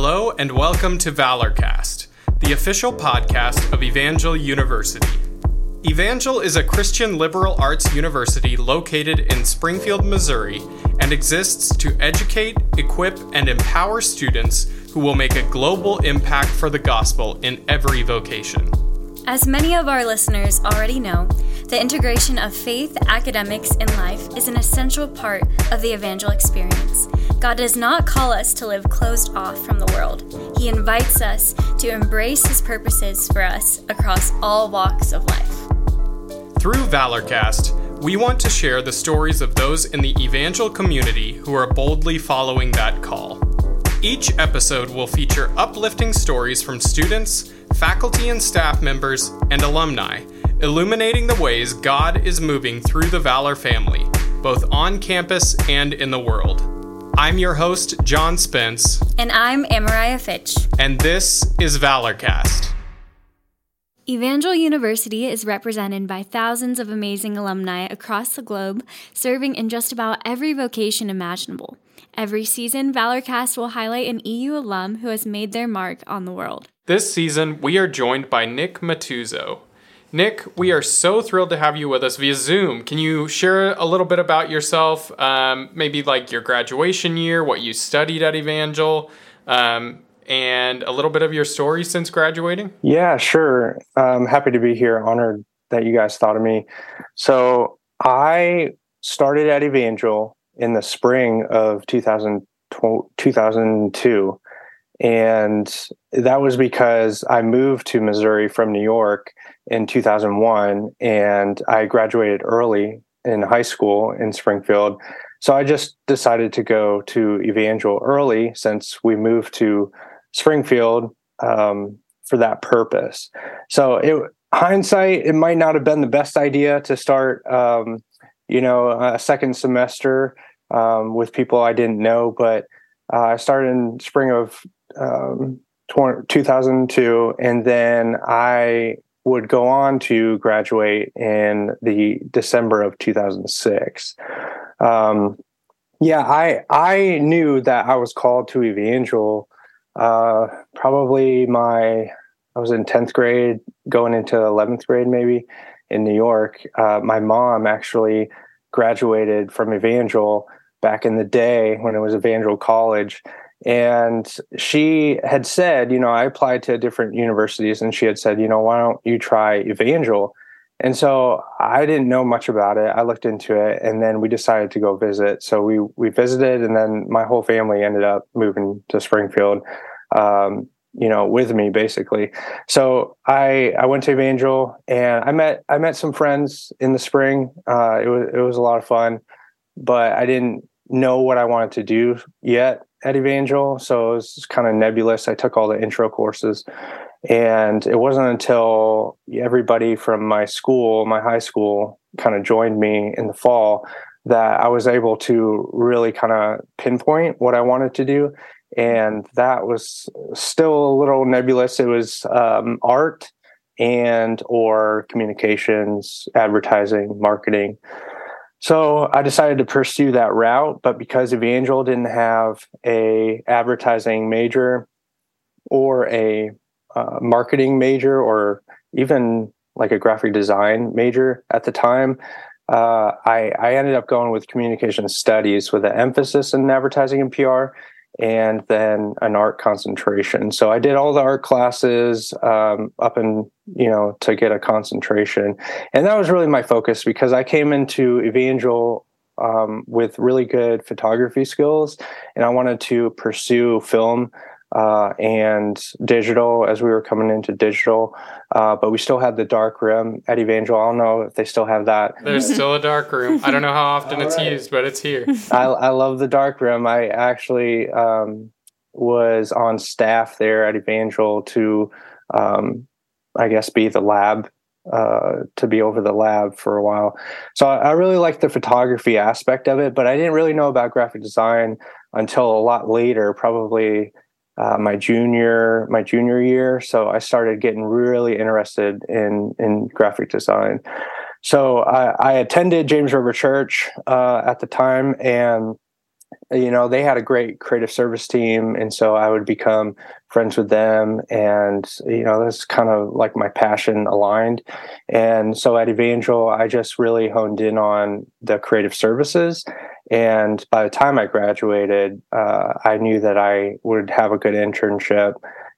Hello and welcome to Valorcast, the official podcast of Evangel University. Evangel is a Christian liberal arts university located in Springfield, Missouri, and exists to educate, equip, and empower students who will make a global impact for the gospel in every vocation. As many of our listeners already know, the integration of faith, academics, and life is an essential part of the evangel experience. God does not call us to live closed off from the world. He invites us to embrace His purposes for us across all walks of life. Through Valorcast, we want to share the stories of those in the evangel community who are boldly following that call. Each episode will feature uplifting stories from students, faculty and staff members, and alumni illuminating the ways God is moving through the Valor family, both on campus and in the world. I'm your host, John Spence. And I'm Amariah Fitch. And this is Valorcast. Evangel University is represented by thousands of amazing alumni across the globe, serving in just about every vocation imaginable. Every season, Valorcast will highlight an EU alum who has made their mark on the world. This season, we are joined by Nick Mattiuzzo, Nick, we are so thrilled to have you with us via Zoom. Can you share a little bit about yourself? Um, maybe like your graduation year, what you studied at Evangel, um, and a little bit of your story since graduating? Yeah, sure. I'm happy to be here. Honored that you guys thought of me. So I started at Evangel in the spring of 2000, 2002. And that was because I moved to Missouri from New York in 2001 and I graduated early in high school in Springfield. So I just decided to go to Evangel early since we moved to Springfield um, for that purpose. So it hindsight, it might not have been the best idea to start, um, you know, a second semester um, with people I didn't know, but uh, I started in spring of um, 2002, and then I would go on to graduate in the December of 2006. Um, yeah, I I knew that I was called to Evangel. Uh, probably my I was in tenth grade, going into eleventh grade, maybe in New York. Uh, my mom actually graduated from Evangel back in the day when it was Evangel College, and she had said, you know, I applied to different universities and she had said, you know, why don't you try Evangel? And so I didn't know much about it. I looked into it and then we decided to go visit. So we we visited and then my whole family ended up moving to Springfield. Um, you know, with me basically. So I I went to Evangel and I met I met some friends in the spring. Uh, it was it was a lot of fun, but I didn't know what I wanted to do yet at Evangel, so it was kind of nebulous. I took all the intro courses, and it wasn't until everybody from my school, my high school, kind of joined me in the fall that I was able to really kind of pinpoint what I wanted to do. And that was still a little nebulous. It was um, art and or communications, advertising, marketing. So I decided to pursue that route, but because Evangel didn't have a advertising major or a uh, marketing major or even like a graphic design major at the time, uh, I, I ended up going with communication studies with an emphasis in advertising and PR and then an art concentration. So I did all the art classes um, up and you know to get a concentration, and that was really my focus because I came into Evangel um, with really good photography skills, and I wanted to pursue film uh, and digital as we were coming into digital. Uh, but we still had the dark room at Evangel. I don't know if they still have that. There's still a dark room. I don't know how often it's right. used, but it's here. I, I love the dark room. I actually um, was on staff there at Evangel to, um, I guess, be the lab uh, to be over the lab for a while. So I, I really liked the photography aspect of it, but I didn't really know about graphic design until a lot later, probably uh, my junior my junior year. So I started getting really interested in in graphic design. So I, I attended James River Church uh, at the time, and you know, they had a great creative service team. And so I would become friends with them. And, you know, that's kind of like my passion aligned. And so at Evangel, I just really honed in on the creative services. And by the time I graduated, uh, I knew that I would have a good internship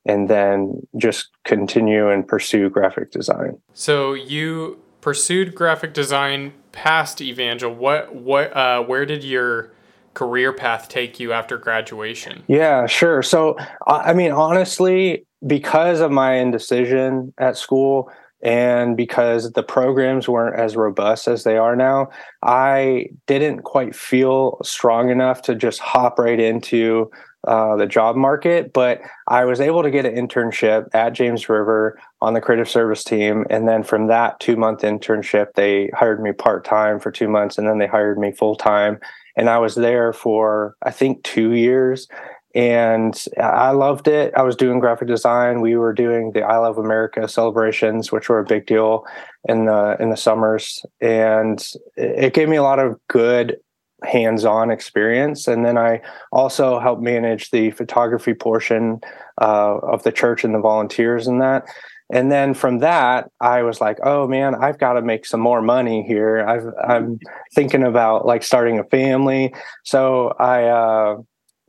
and then just continue and pursue graphic design. So you pursued graphic design past Evangel. What what uh, where did your career path take you after graduation? Yeah, sure. So I mean, honestly, because of my indecision at school, and because the programs weren't as robust as they are now, I didn't quite feel strong enough to just hop right into uh, the job market, but I was able to get an internship at James River on the creative service team. And then from that two month internship, they hired me part time for two months and then they hired me full time. And I was there for, I think, two years. And I loved it. I was doing graphic design. We were doing the I Love America celebrations, which were a big deal in the in the summers, and it gave me a lot of good hands-on experience. And then i also helped manage the photography portion uh, of the church and the volunteers and that. And then from that i was like oh man i've got to make some more money here. I've, i'm thinking about like starting a family. So i uh,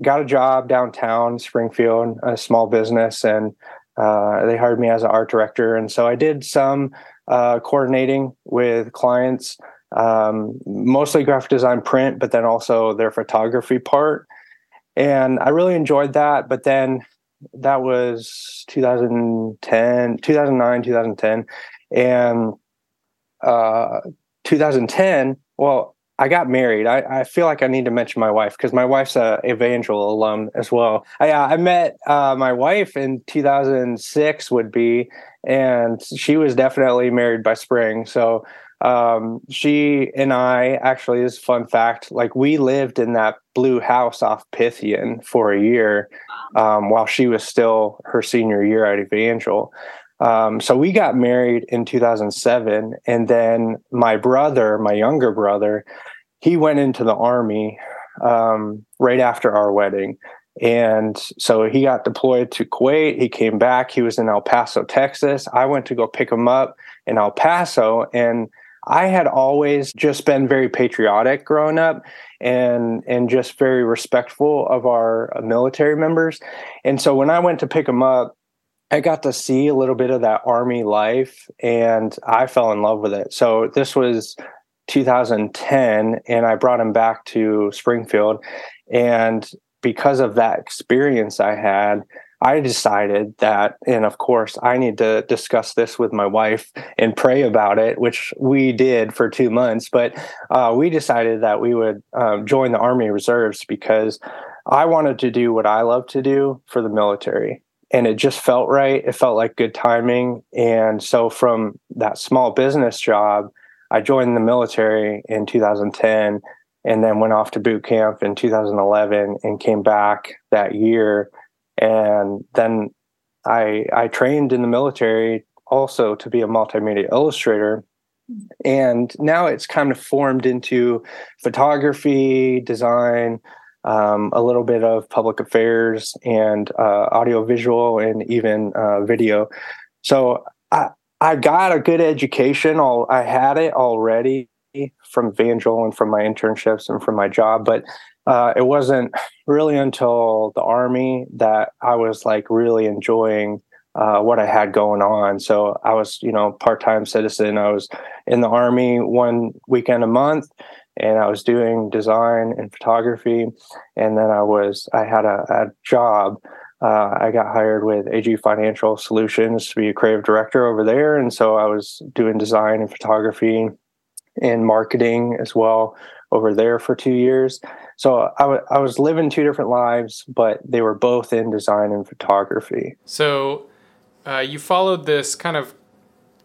got a job downtown springfield a small business and uh, they hired me as an art director and so i did some uh, coordinating with clients um, mostly graphic design print, but then also their photography part. And I really enjoyed that. But then that was 2010, 2009, 2010. And uh, 2010, well, I got married. I, I, feel like I need to mention my wife because my wife's a Evangel alum as well. I, I met uh, my wife in 2006 would be, and she was definitely married by spring. So um, she and I actually is fun fact like we lived in that blue house off Pythian for a year um, while she was still her senior year at Evangel. Um, so we got married in 2007, and then my brother, my younger brother, he went into the army um, right after our wedding. And so he got deployed to Kuwait. He came back. He was in El Paso, Texas. I went to go pick him up in El Paso, and I had always just been very patriotic growing up and and just very respectful of our military members. And so when I went to pick him up, I got to see a little bit of that army life and I fell in love with it. So this was 2010 and I brought him back to Springfield and because of that experience I had, I decided that, and of course, I need to discuss this with my wife and pray about it, which we did for two months. But uh, we decided that we would um, join the Army Reserves because I wanted to do what I love to do for the military. And it just felt right. It felt like good timing. And so, from that small business job, I joined the military in 2010 and then went off to boot camp in 2011 and came back that year and then I I trained in the military also to be a multimedia illustrator. And now it's kind of formed into photography, design, um, a little bit of public affairs, and uh, audio visual, and even uh, video. So I, I got a good education. All I had it already from Evangel and from my internships and from my job, but uh, it wasn't really until the army that I was like really enjoying uh, what I had going on. So I was, you know, part-time citizen. I was in the army one weekend a month, and I was doing design and photography. And then I was, I had a, a job. Uh, I got hired with AG Financial Solutions to be a creative director over there, and so I was doing design and photography and marketing as well over there for two years. So I, w- I was living two different lives, but they were both in design and photography. So uh, you followed this kind of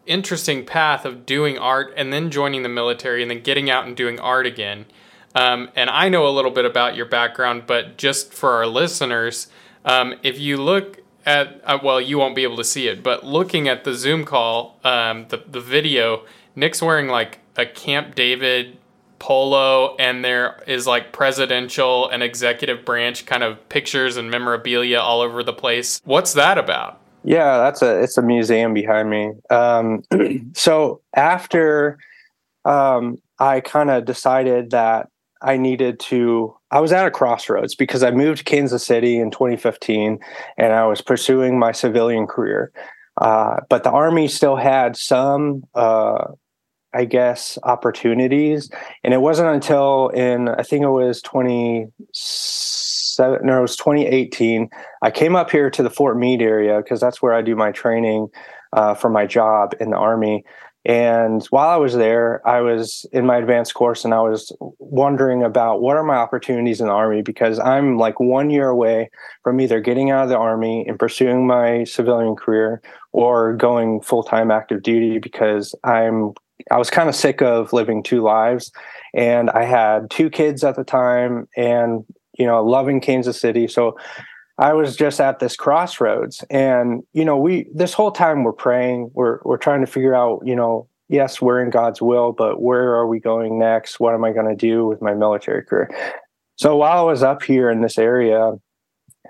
interesting path of doing art and then joining the military and then getting out and doing art again. Um, and I know a little bit about your background, but just for our listeners, um, if you look at, uh, well, you won't be able to see it, but looking at the Zoom call, um, the, the video, Nick's wearing like a Camp David polo and there is like presidential and executive branch kind of pictures and memorabilia all over the place. What's that about? Yeah, that's a it's a museum behind me. Um, so after um, I kind of decided that I needed to. I was at a crossroads because I moved to Kansas City in 2015, and I was pursuing my civilian career. Uh, but the army still had some, uh, I guess, opportunities, and it wasn't until in I think it was 27 no, it was 2018. I came up here to the Fort Meade area because that's where I do my training uh, for my job in the army. And while I was there, I was in my advanced course and I was wondering about what are my opportunities in the Army because I'm like one year away from either getting out of the Army and pursuing my civilian career or going full time active duty because I'm I was kind of sick of living two lives and I had two kids at the time and you know loving Kansas City. So I was just at this crossroads and you know we this whole time we're praying we're we're trying to figure out you know yes we're in God's will but where are we going next? What am I going to do with my military career? So while I was up here in this area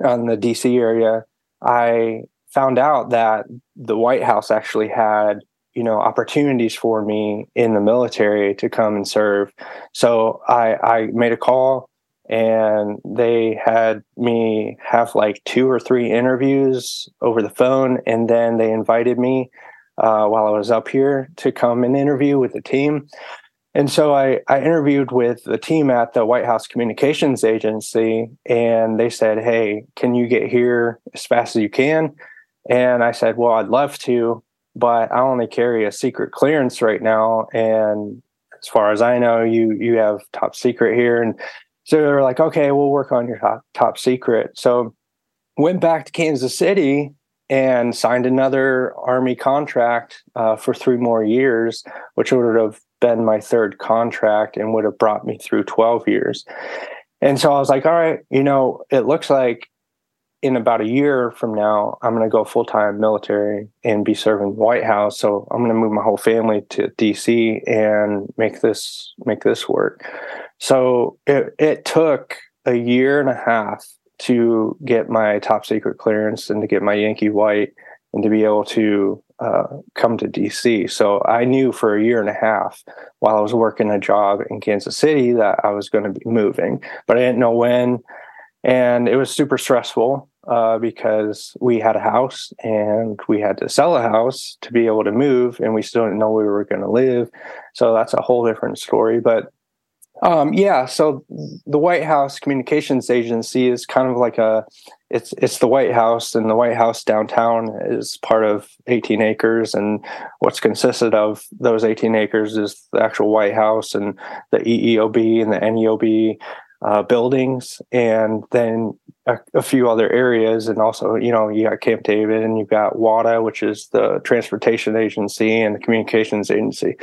on the DC area I found out that the White House actually had you know opportunities for me in the military to come and serve. So I I made a call and they had me have like two or three interviews over the phone and then they invited me uh, while i was up here to come and interview with the team. And so I, I interviewed with the team at the white house communications agency and they said hey can you get here as fast as you can? And i said well i'd love to but i only carry a secret clearance right now and as far as i know you you have top secret here. And so they were like, okay, we'll work on your top, top secret. So went back to Kansas City and signed another army contract uh, for three more years, which would have been my third contract and would have brought me through 12 years. And so I was like, all right, you know, it looks like in about a year from now, I'm going to go full time military and be serving the White House. So I'm going to move my whole family to DC and make this make this work. So it, it took a year and a half to get my top secret clearance and to get my Yankee white and to be able to uh, come to DC. So I knew for a year and a half while I was working a job in Kansas City that I was going to be moving, but I didn't know when. And it was super stressful uh, because we had a house and we had to sell a house to be able to move, and we still didn't know where we were going to live. So that's a whole different story. But um, yeah, so the White House Communications Agency is kind of like a it's it's the White House, and the White House downtown is part of 18 acres, and what's consisted of those 18 acres is the actual White House and the EEOB and the NEOB uh, buildings, and then a, a, few other areas, and also you know you got Camp David, and you've got WADA, which is the transportation agency and the communications agency.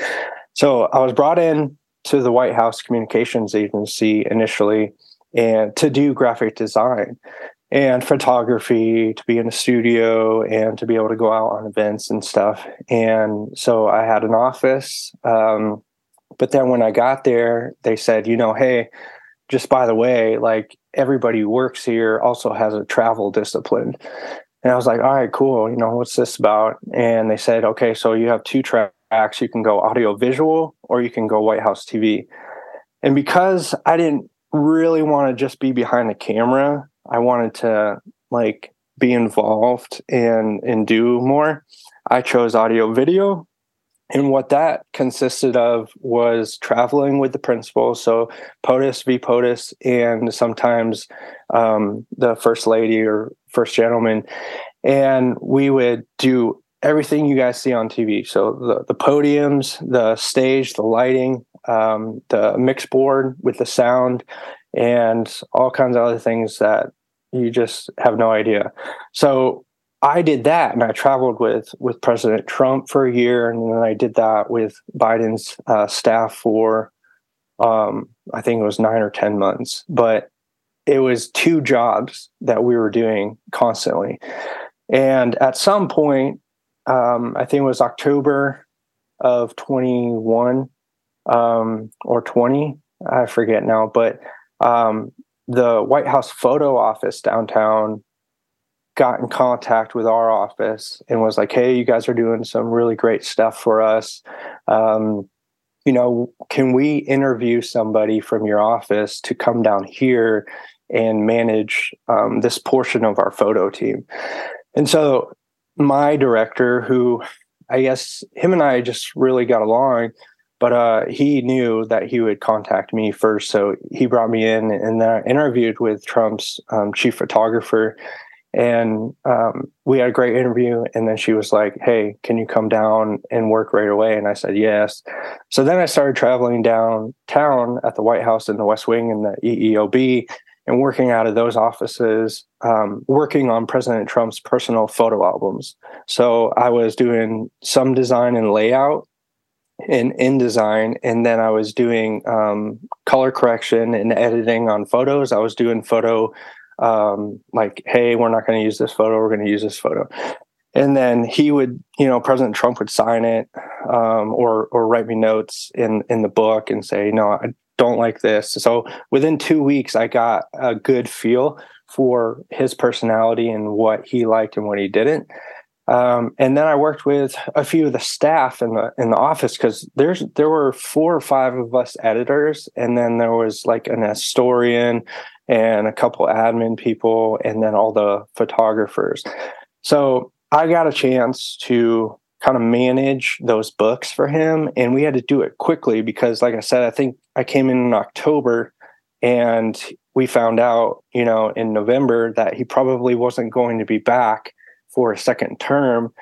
So I was brought in to the White House Communications Agency initially and to do graphic design and photography to be in a studio and to be able to go out on events and stuff. And so I had an office. Um, but then when I got there, they said, you know, hey, just by the way, like everybody who works here also has a travel discipline. And I was like, all right, cool. You know, what's this about? And they said, okay, so you have two You can go audio visual or you can go White House TV. And because I didn't really want to just be behind the camera, I wanted to like be involved and and do more. I chose audio video. And what that consisted of was traveling with the principal, so POTUS, v POTUS, and sometimes um, the first lady or first gentleman. And we would do everything you guys see on TV. So the, the podiums, the stage, the lighting, um, the mix board with the sound, and all kinds of other things that you just have no idea. So I did that, and I traveled with with President Trump for a year, and then I did that with Biden's uh, staff for um, I think it was nine or ten months. But it was two jobs that we were doing constantly. And at some point, um, I think it was October of 21, um, or 20, I forget now, but um, the White House photo office downtown got in contact with our office and was like, "Hey, you guys are doing some really great stuff for us. Um, you know, can we interview somebody from your office to come down here and manage um, this portion of our photo team?" And so, my director, who I guess him and I just really got along, but uh, he knew that he would contact me first, so he brought me in, and then I interviewed with Trump's um, chief photographer. And um, we had a great interview. And then she was like hey can you come down and work right away? And i said yes. So then i started traveling downtown at the white house in the west wing and the eeob and working out of those offices um, working on president trump's personal photo albums so i was doing some design and layout in InDesign and then i was doing um, color correction and editing on photos i was doing photo um, like, hey, we're not going to use this photo, we're going to use this photo. And then he would, you know, President Trump would sign it um, or or write me notes in in the book and say, no, I don't like this. So within two weeks, I got a good feel for his personality and what he liked and what he didn't. Um, and then I worked with a few of the staff in the in the office because there's there were four or five of us editors, and then there was like an historian and a couple admin people, and then all the photographers. So I got a chance to kind of manage those books for him, and we had to do it quickly because, like I said, I think I came in in October, and we found out, you know, in November that he probably wasn't going to be back for a second term,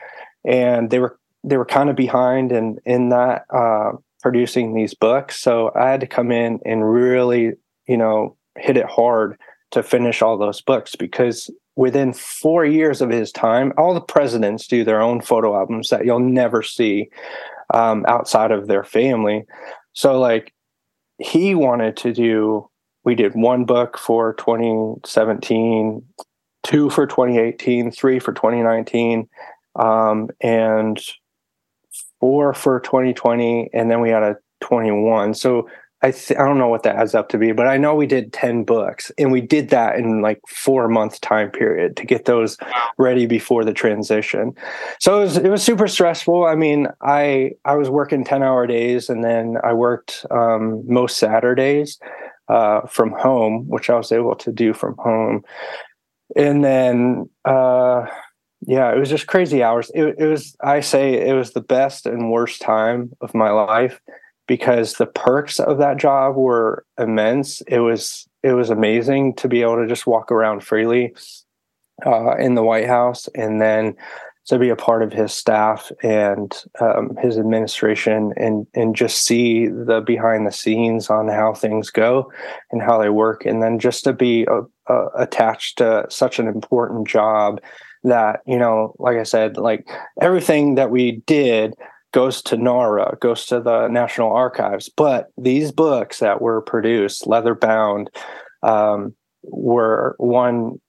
and they were they were kind of behind in in that uh, producing these books. So I had to come in and really, you know, hit it hard to finish all those books because within four years of his time, all the presidents do their own photo albums that you'll never see um, outside of their family. So, like, he wanted to do, we did one book for 2017, two for 2018, three for 2019, um, and four for 2020. And then we had a 21. So, I th- I don't know what that adds up to be, but I know we did 10 books and we did that in like 4 month time period to get those ready before the transition. So it was it was super stressful. I mean, I I was working 10-hour days and then I worked um, most Saturdays uh, from home, which I was able to do from home. And then uh, yeah, it was just crazy hours. It, it was I say it was the best and worst time of my life because the perks of that job were immense. It was it was amazing to be able to just walk around freely uh, in the White House, and then to be a part of his staff and um, his administration, and and just see the behind the scenes on how things go and how they work, and then just to be uh, uh, attached to such an important job that you know, like I said, like everything that we did goes to NARA, goes to the National Archives. But these books that were produced, leather bound, um, were one,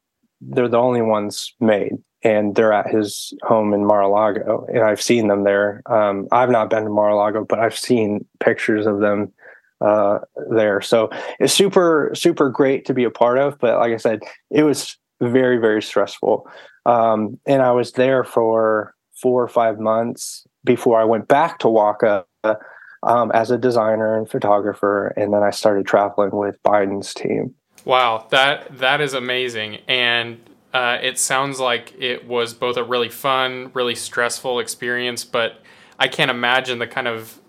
they're the only ones made. And they're at his home in Mar a Lago. And I've seen them there. Um, I've not been to Mar a Lago, but I've seen pictures of them uh, there. So it's super, super great to be a part of. But like I said, it was very, very stressful. Um, and I was there for four or five months before I went back to Waka um, as a designer and photographer, and then I started traveling with Biden's team. Wow, that that is amazing, and uh, it sounds like it was both a really fun, really stressful experience, but I can't imagine the kind of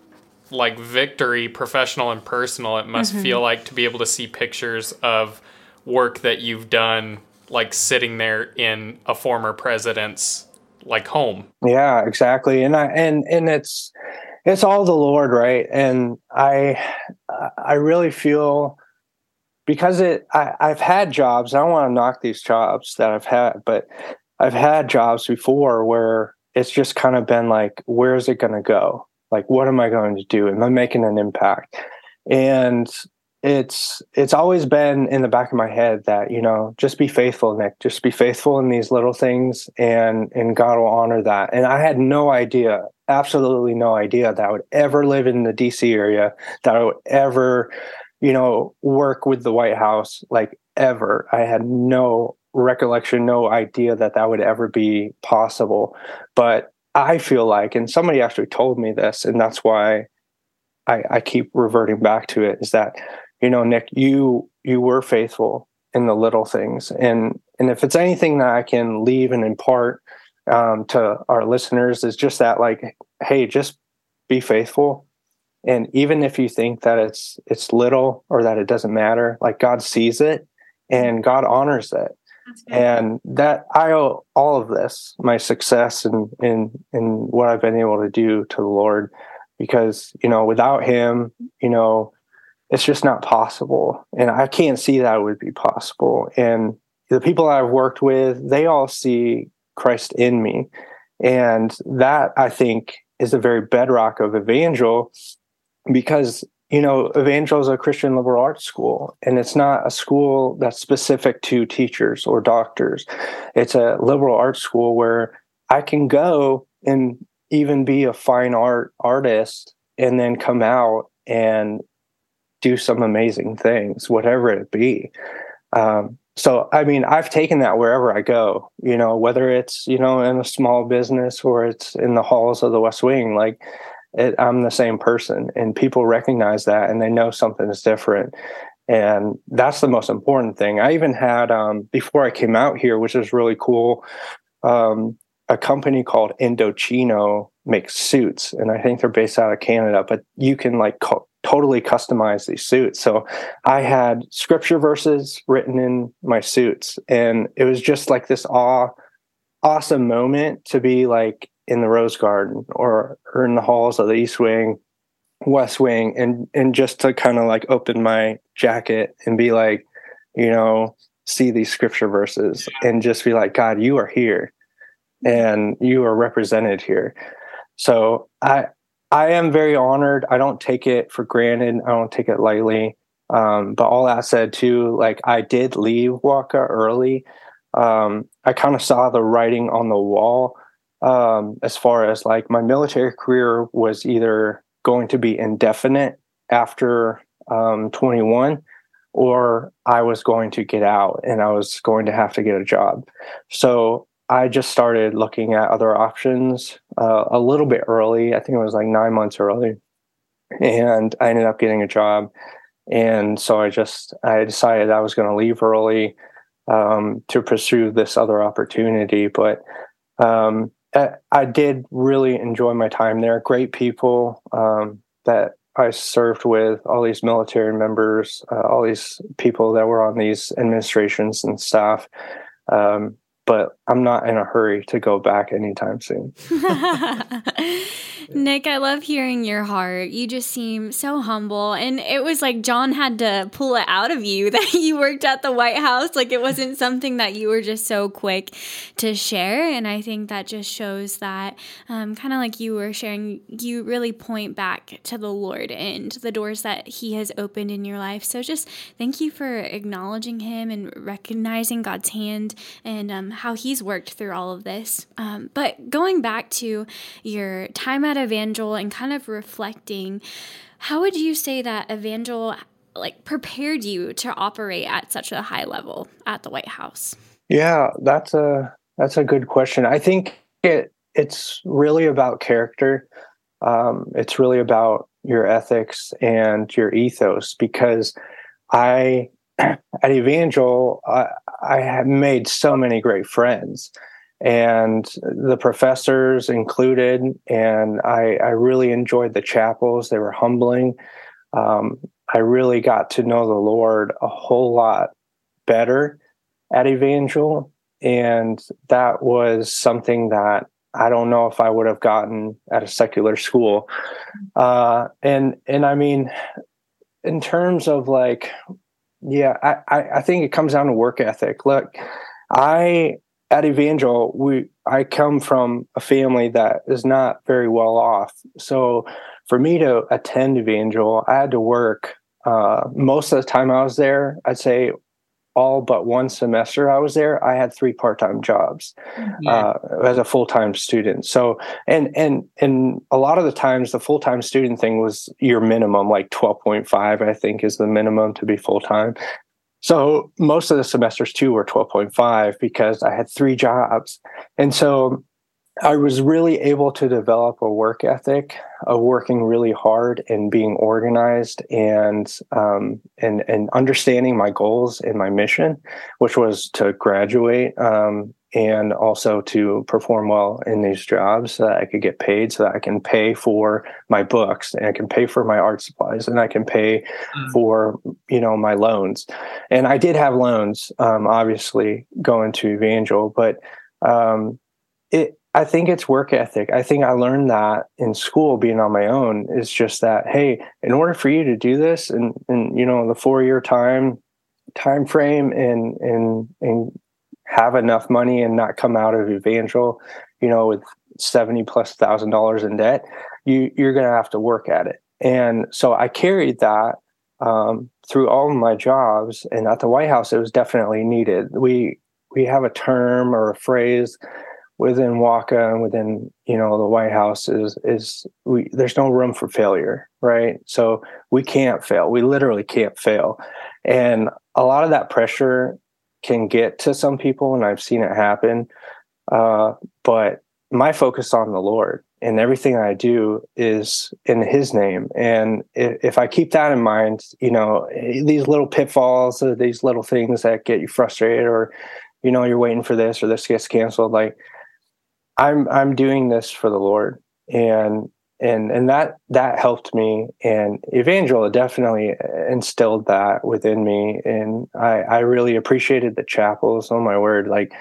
like victory, professional and personal, it must mm-hmm. feel like to be able to see pictures of work that you've done, like sitting there in a former president's like home. Yeah, exactly. And I and and it's it's all the Lord, right? And I I really feel because it I, I've had jobs. I don't want to knock these jobs that I've had, but I've had jobs before where it's just kind of been like, where is it going to go? Like, what am I going to do? Am I making an impact? And it's it's always been in the back of my head that you know just be faithful nick. Just be faithful in these little things and and god will honor that. And i had no idea absolutely no idea that i would ever live in the dc area that i would ever you know work with the white house like ever. I had no recollection no idea that that would ever be possible. But i feel like and somebody actually told me this and that's why I, I keep reverting back to it is that you know, Nick, you you were faithful in the little things, and and if it's anything that I can leave and impart um, to our listeners, is just that, like, hey, just be faithful, and even if you think that it's it's little or that it doesn't matter, like God sees it and God honors it. And that I owe all of this, my success and in in what I've been able to do to the Lord, because you know, without Him, you know, it's just not possible. And I can't see that would be possible. And the people I've worked with, they all see Christ in me. And that I think is the very bedrock of evangel because you know evangel is a christian liberal arts school and it's not a school that's specific to teachers or doctors it's a liberal arts school where i can go and even be a fine art artist and then come out and do some amazing things, whatever it be. Um, so, I mean, I've taken that wherever I go, you know, whether it's, you know, in a small business or it's in the halls of the West Wing, like it, I'm the same person and people recognize that and they know something is different. And that's the most important thing. I even had, um, before I came out here, which is really cool, um, a company called Indochino makes suits. And I think they're based out of Canada, but you can like totally customize these suits. So I had scripture verses written in my suits, and it was just like this awe, awesome moment to be like in the Rose Garden or or in the halls of the East Wing, West Wing, and and just to kind of like open my jacket and be like, you know, see these scripture verses and just be like, God, you are here, and you are represented here. So I I am very honored. I don't take it for granted. I don't take it lightly. Um, but all that said, too, like I did leave Waka early. Um, I kind of saw the writing on the wall um, as far as like my military career was either going to be indefinite after um, 21 or I was going to get out and I was going to have to get a job. So I just started looking at other options uh, a little bit early. I think it was like nine months early, and I ended up getting a job. And so I just I decided I was going to leave early um, to pursue this other opportunity. But um, I did really enjoy my time there. Great people um, that I served with, all these military members, uh, all these people that were on these administrations and staff. Um, but I'm not in a hurry to go back anytime soon. Nick, I love hearing your heart. You just seem so humble. And it was like John had to pull it out of you that you worked at the White House. Like it wasn't something that you were just so quick to share. And I think that just shows that, um, kind of like you were sharing, you really point back to the Lord and the doors that He has opened in your life. So just thank you for acknowledging Him and recognizing God's hand and um, how He's worked through all of this. Um, but going back to your time at Evangel and kind of reflecting, how would you say that Evangel like prepared you to operate at such a high level at the White House? Yeah, that's a that's a good question. I think it it's really about character. Um, it's really about your ethics and your ethos because I at Evangel I, I have made so many great friends and the professors included. And I, I really enjoyed the chapels, they were humbling. Um, I really got to know the Lord a whole lot better at Evangel. And that was something that I don't know if I would have gotten at a secular school. Uh, and and I mean, in terms of like, yeah, I, I think it comes down to work ethic. Look, I at Evangel, we I come from a family that is not very well off. So for me to attend Evangel, I had to work uh, most of the time I was there, I'd say all but one semester I was there, I had three part-time jobs mm-hmm. uh, as a full-time student. So, and and and a lot of the times, the full-time student thing was your minimum, like twelve point five, I think, is the minimum to be full-time. So most of the semesters too were twelve point five because I had three jobs, and so I was really able to develop a work ethic of working really hard and being organized and um, and and understanding my goals and my mission, which was to graduate um, and also to perform well in these jobs so that I could get paid, so that I can pay for my books and I can pay for my art supplies and I can pay mm. for you know my loans. And I did have loans, um, obviously going to Evangel, but um, it I think it's work ethic. I think I learned that in school being on my own is just that, hey, in order for you to do this and and you know, the four year time time frame and and and have enough money and not come out of evangel, you know, with 70 plus thousand dollars in debt, you you're gonna have to work at it. And so I carried that um, through all of my jobs and at the White House it was definitely needed. We we have a term or a phrase within Waka and within you know the White House is is we there's no room for failure, right? So we can't fail. We literally can't fail, and a lot of that pressure can get to some people, and I've seen it happen. Uh, but my focus on the Lord and everything I do is in His name, and if, if I keep that in mind, you know these little pitfalls, these little things that get you frustrated, or you know you're waiting for this or this gets canceled, like I'm I'm doing this for the Lord, and and and that that helped me. And Evangel definitely instilled that within me, and I I really appreciated the chapels. Oh my word! Like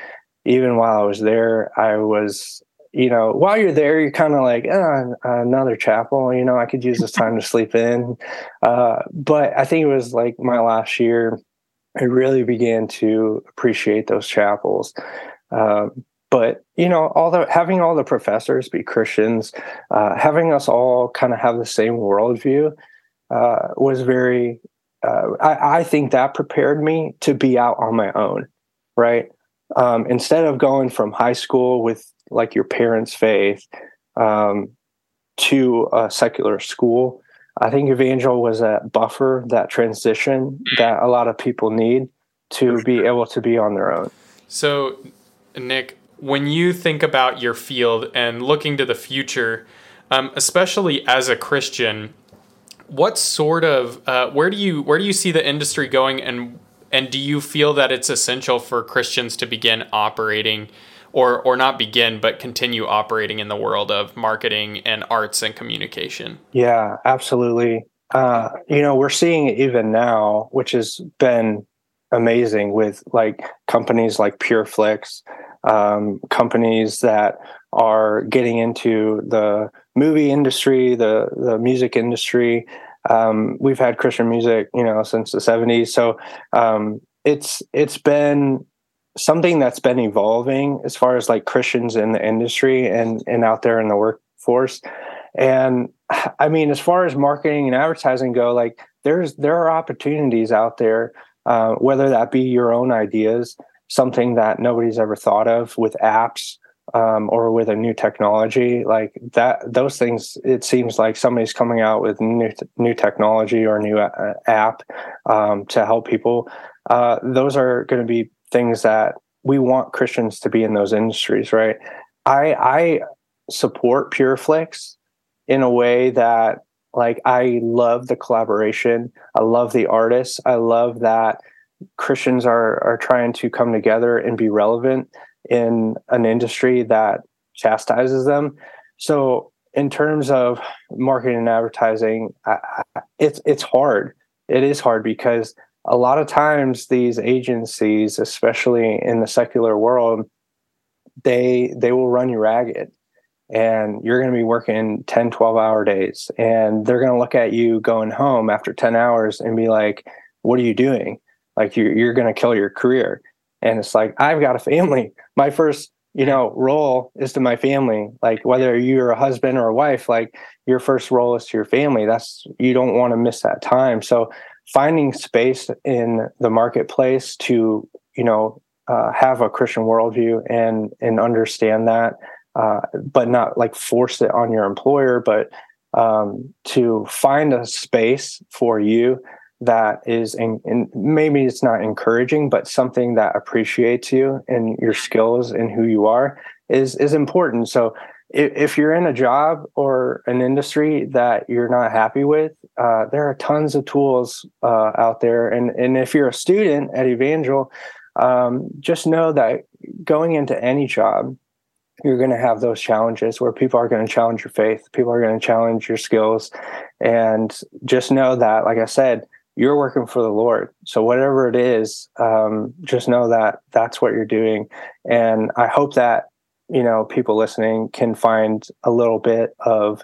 even while I was there, I was you know, while you're there, you're kind of like, oh, another chapel. You know, I could use this time to sleep in. Uh, but I think it was like my last year, I really began to appreciate those chapels. Um, but you know all the having all the professors be christians uh, having us all kind of have the same worldview uh, was very uh, I, I, think that prepared me to be out on my own right? Um, instead of going from high school with like your parents faith um, to a secular school i think evangel was that buffer that transition that a lot of people need to be able to be on their own. So nick when you think about your field and looking to the future, um, especially as a Christian, what sort of uh, where do you where do you see the industry going, and and do you feel that it's essential for Christians to begin operating, or or not begin, but continue operating in the world of marketing and arts and communication? Yeah, absolutely. Uh, you know, we're seeing it even now, which has been amazing with like companies like PureFlix um, companies that are getting into the movie industry, the the music industry. Um, we've had Christian music, you know, since the '70s, so um, it's it's been something that's been evolving as far as like Christians in the industry and and out there in the workforce. And I mean, as far as marketing and advertising go, like there's there are opportunities out there, uh, whether that be your own ideas something that nobody's ever thought of with apps um, or with a new technology like that those things it seems like somebody's coming out with new new technology or new uh, app um, to help people. Uh, those are going to be things that we want christians to be in those industries right? I i support pureflix in a way that like i love the collaboration i love the artists i love that Christians are are trying to come together and be relevant in an industry that chastises them. So, in terms of marketing and advertising, it's it's hard. It is hard because a lot of times these agencies, especially in the secular world, they they will run you ragged and you're going to be working 10 12 hour days and they're going to look at you going home after 10 hours and be like what are you doing? Like you're, you're going to kill your career. And it's like i've got a family. My first you know role is to my family. Like whether you're a husband or a wife like your first role is to your family. That's you don't want to miss that time. So finding space in the marketplace to you know uh, have a Christian worldview and and understand that, uh, but not like force it on your employer, but um, to find a space for you that is in, in, maybe it's not encouraging but something that appreciates you and your skills and who you are is is important. So if, if you're in a job or an industry that you're not happy with uh, there are tons of tools uh, out there. And and if you're a student at evangel um, just know that going into any job you're going to have those challenges where people are going to challenge your faith people are going to challenge your skills and just know that like i said you're working for the Lord. So whatever it is, um, just know that that's what you're doing. And I hope that you know people listening can find a little bit of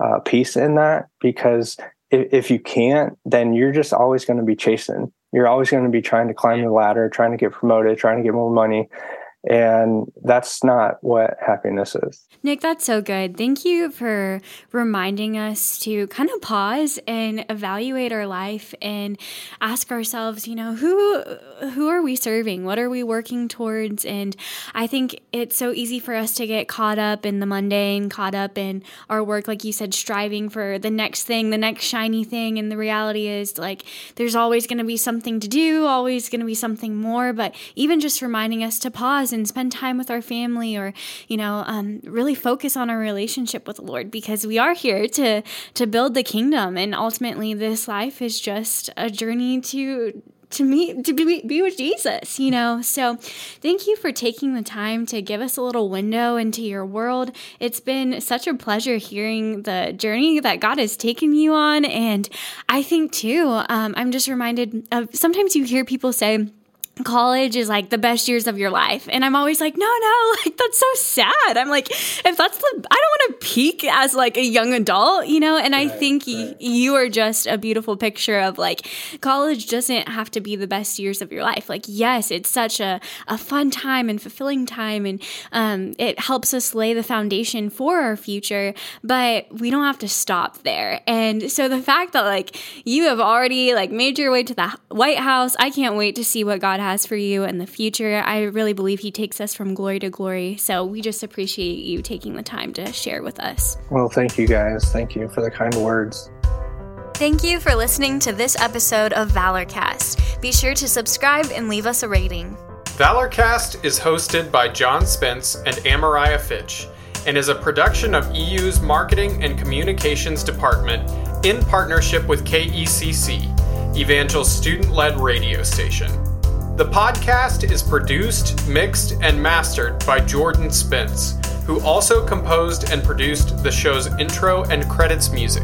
uh, peace in that because if, if you can't, then you're just always going to be chasing. You're always going to be trying to climb the ladder, trying to get promoted, trying to get more money, and that's not what happiness is. Nick, that's so good. Thank you for reminding us to kind of pause and evaluate our life and ask ourselves, you know, who who are we serving? What are we working towards? And I think it's so easy for us to get caught up in the mundane, caught up in our work like you said striving for the next thing, the next shiny thing, and the reality is like there's always going to be something to do, always going to be something more, but even just reminding us to pause and spend time with our family or, you know, um, really focus on our relationship with the Lord because we are here to, to build the kingdom. And ultimately, this life is just a journey to to meet to be, be with jesus you know? So thank you for taking the time to give us a little window into your world. It's been such a pleasure hearing the journey that god has taken you on. And i think too um, i'm just reminded of sometimes you hear people say college is like the best years of your life. And i'm always like no no like that's so sad. I'm like if that's the i don't want to peak as like a young adult you know? And right, i think right. y- you are just a beautiful picture of like college doesn't have to be the best years of your life. Like yes it's such a, a fun time and fulfilling time and um, it helps us lay the foundation for our future but we don't have to stop there. And so the fact that like you have already like made your way to the white house i can't wait to see what god has for you in the future. I really believe He takes us from glory to glory. So we just appreciate you taking the time to share with us. Well, thank you guys. Thank you for the kind words. Thank you for listening to this episode of Valorcast. Be sure to subscribe and leave us a rating. Valorcast is hosted by John Spence and Amariah Fitch and is a production of EU's Marketing and Communications Department in partnership with KECC, Evangel's student led radio station. The podcast is produced, mixed, and mastered by Jordan Spence, who also composed and produced the show's intro and credits music.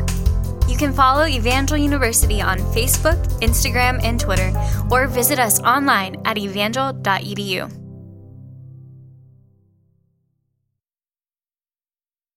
You can follow Evangel University on Facebook, Instagram, and Twitter, or visit us online at evangel.edu.